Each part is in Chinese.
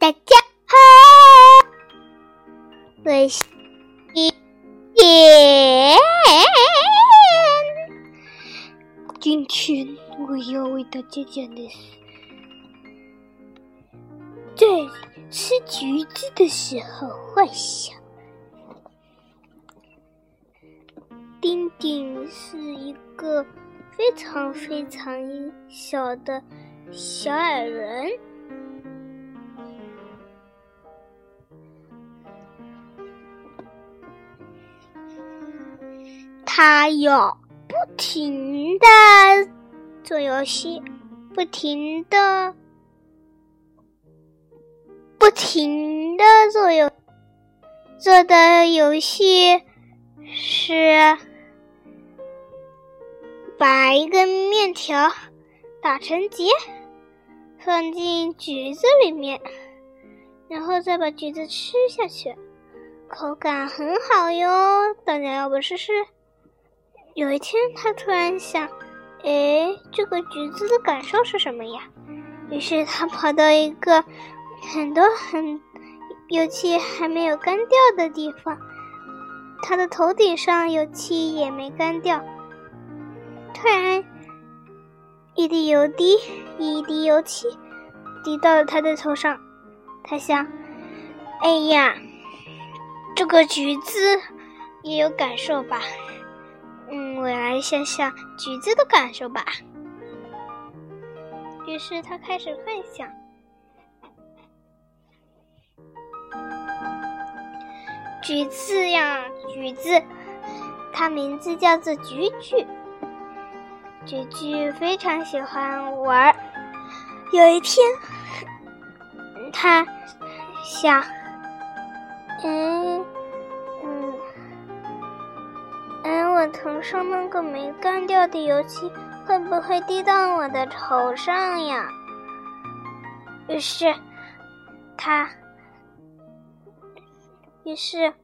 大家好，我是一点。今天我要为大家讲的是，在吃橘子的时候幻想。丁丁是一个非常非常小的小矮人。他要不停的做游戏，不停的、不停的做游做的游戏是把一根面条打成结，放进橘子里面，然后再把橘子吃下去，口感很好哟，大家要不试试？有一天，他突然想：“哎，这个橘子的感受是什么呀？”于是他跑到一个很多很油漆还没有干掉的地方，他的头顶上油漆也没干掉。突然，一滴油滴，一滴油漆滴到了他的头上。他想：“哎呀，这个橘子也有感受吧？”我来想想橘子的感受吧。于是他开始幻想，橘子呀，橘子，它名字叫做橘橘。橘橘非常喜欢玩。有一天，他想，嗯。我头上那个没干掉的油漆会不会滴到我的头上呀？于是，他，于是，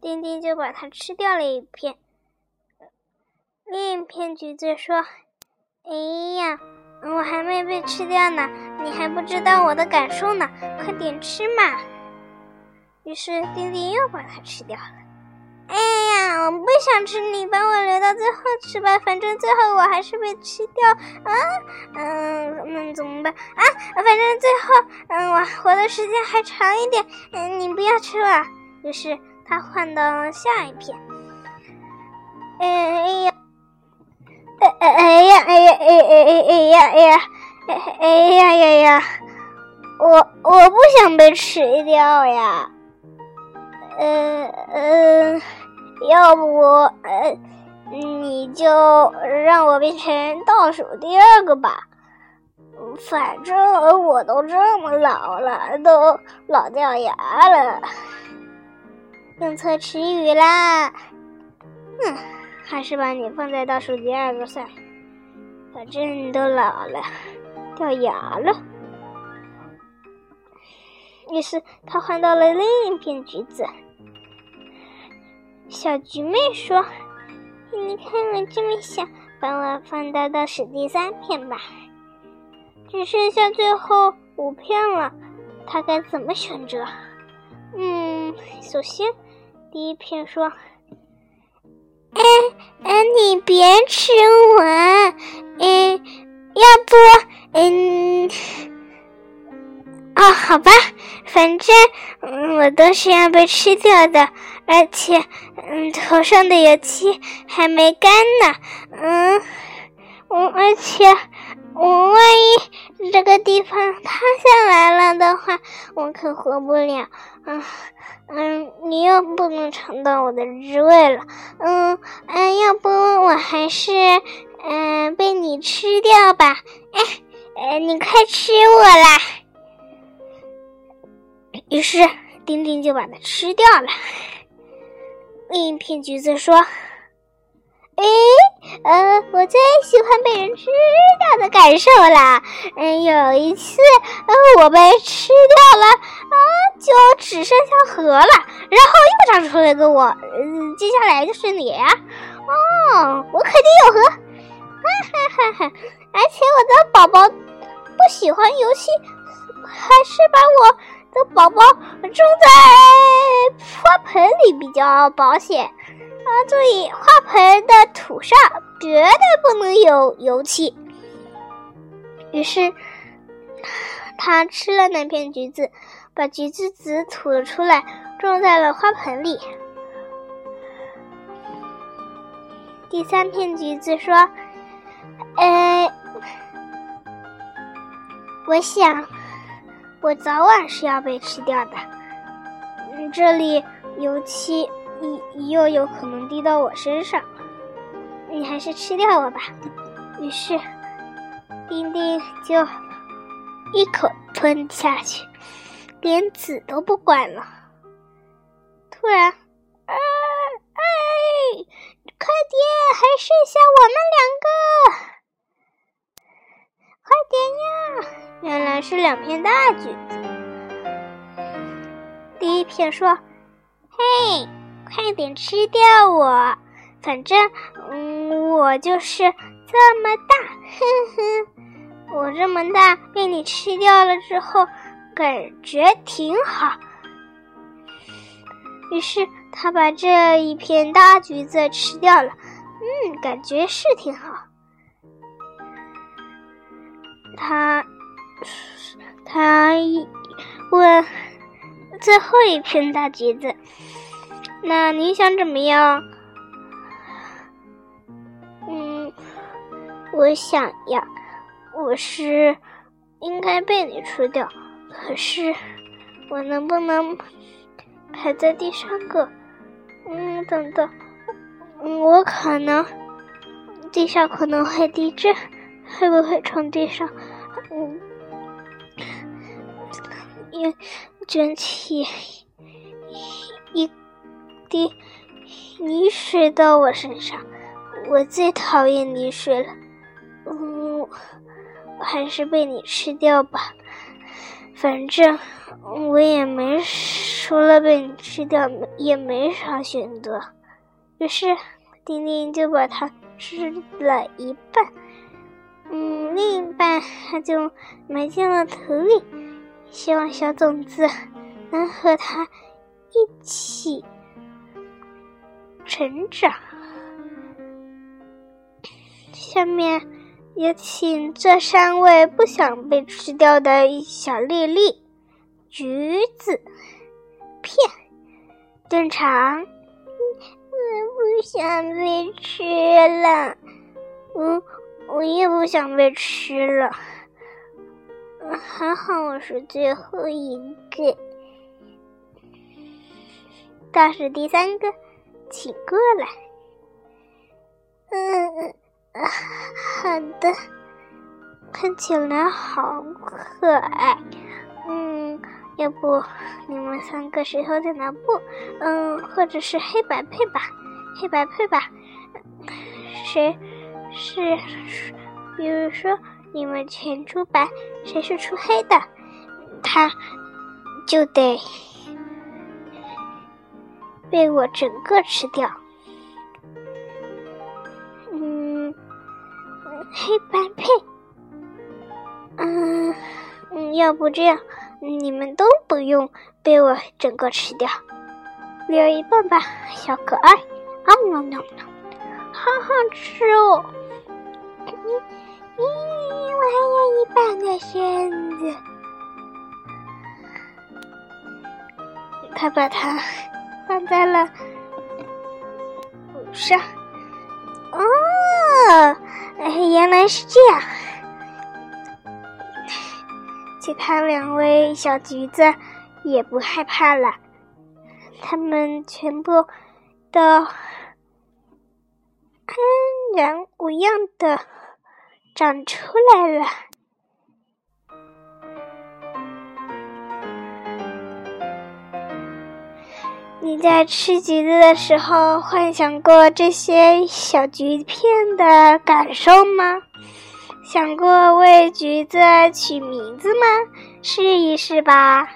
丁丁就把它吃掉了一片。另一片橘子说：“哎呀，我还没被吃掉呢，你还不知道我的感受呢，快点吃嘛！”于是，丁丁又把它吃掉了。哎呀，我不想吃，你把我留到最后吃吧，反正最后我还是被吃掉啊。嗯，那怎么办啊？反正最后，嗯，我活的时间还长一点。嗯，你不要吃了。于是他换到了下一片。哎呀，哎哎哎呀，哎呀，哎哎哎哎呀，哎呀，哎哎呀呀呀，我我不想被吃掉呀。嗯嗯，要不呃，你就让我变成倒数第二个吧。反正我都这么老了，都老掉牙了。用错词语啦。嗯，还是把你放在倒数第二个算了。反正你都老了，掉牙了。于是他换到了另一片橘子。小橘妹说：“你看我这么小，把我放到倒数第三片吧。只剩下最后五片了，他该怎么选择？嗯，首先第一片说：‘哎哎，你别吃我，嗯，要不，嗯，哦，好吧，反正嗯，我都是要被吃掉的。’”而且，嗯，头上的油漆还没干呢，嗯，我而且，我万一这个地方塌下来了的话，我可活不了，嗯，嗯，你又不能尝到我的滋味了，嗯，嗯，要不我还是，嗯，被你吃掉吧，哎，呃，你快吃我啦！于是，丁丁就把它吃掉了。另一片橘子说：“哎，呃，我最喜欢被人吃掉的感受了。嗯，有一次，呃，我被吃掉了，啊，就只剩下核了。然后又长出了个我，嗯，接下来就是你呀。哦，我肯定有核，哈哈哈哈！而且我的宝宝不喜欢游戏，还是把我的宝宝种在花盆里比较保险啊！注意，花盆的土上绝对不能有油漆。于是，他吃了那片橘子，把橘子籽吐了出来，种在了花盆里。第三片橘子说：“呃，我想，我早晚是要被吃掉的。这里油漆又有可能滴到我身上，你还是吃掉我吧。”于是，丁丁就一口吞下去，连籽都不管了。突然。快点，还剩下我们两个！快点呀！原来是两片大橘子。第一片说：“嘿，快点吃掉我，反正，嗯，我就是这么大，哼哼，我这么大被你吃掉了之后，感觉挺好。”于是。他把这一片大橘子吃掉了，嗯，感觉是挺好。他他问最后一片大橘子：“那你想怎么样？”嗯，我想呀，我是应该被你吃掉，可是我能不能排在第三个？嗯，等等，嗯，我可能地上可能会地震，会不会从地上嗯也卷起一滴泥水到我身上？我最讨厌泥水了。嗯，还是被你吃掉吧，反正我也没。除了被你吃掉，也没啥选择。于是，丁丁就把它吃了一半，嗯，另一半他就埋进了土里，希望小种子能和他一起成长。下面有请这三位不想被吃掉的小粒粒橘子。片登场，我不想被吃了，嗯我也不想被吃了，还好我是最后一个，倒数第三个，请过来。嗯，好的，看起来好可爱，嗯。要不你们三个石头在哪不？嗯，或者是黑白配吧，黑白配吧。谁是？比如说你们全出白，谁是出黑的，他就得被我整个吃掉。嗯，黑白配。嗯嗯，要不这样。你们都不用被我整个吃掉，留一半吧，小可爱。啊喵喵喵，好好吃哦！一半的身子。他把它放在了上。哦，原来是这样。其他两位小橘子也不害怕了，他们全部都安然无恙的长出来了。你在吃橘子的时候，幻想过这些小橘片的感受吗？想过为橘子取名字吗？试一试吧。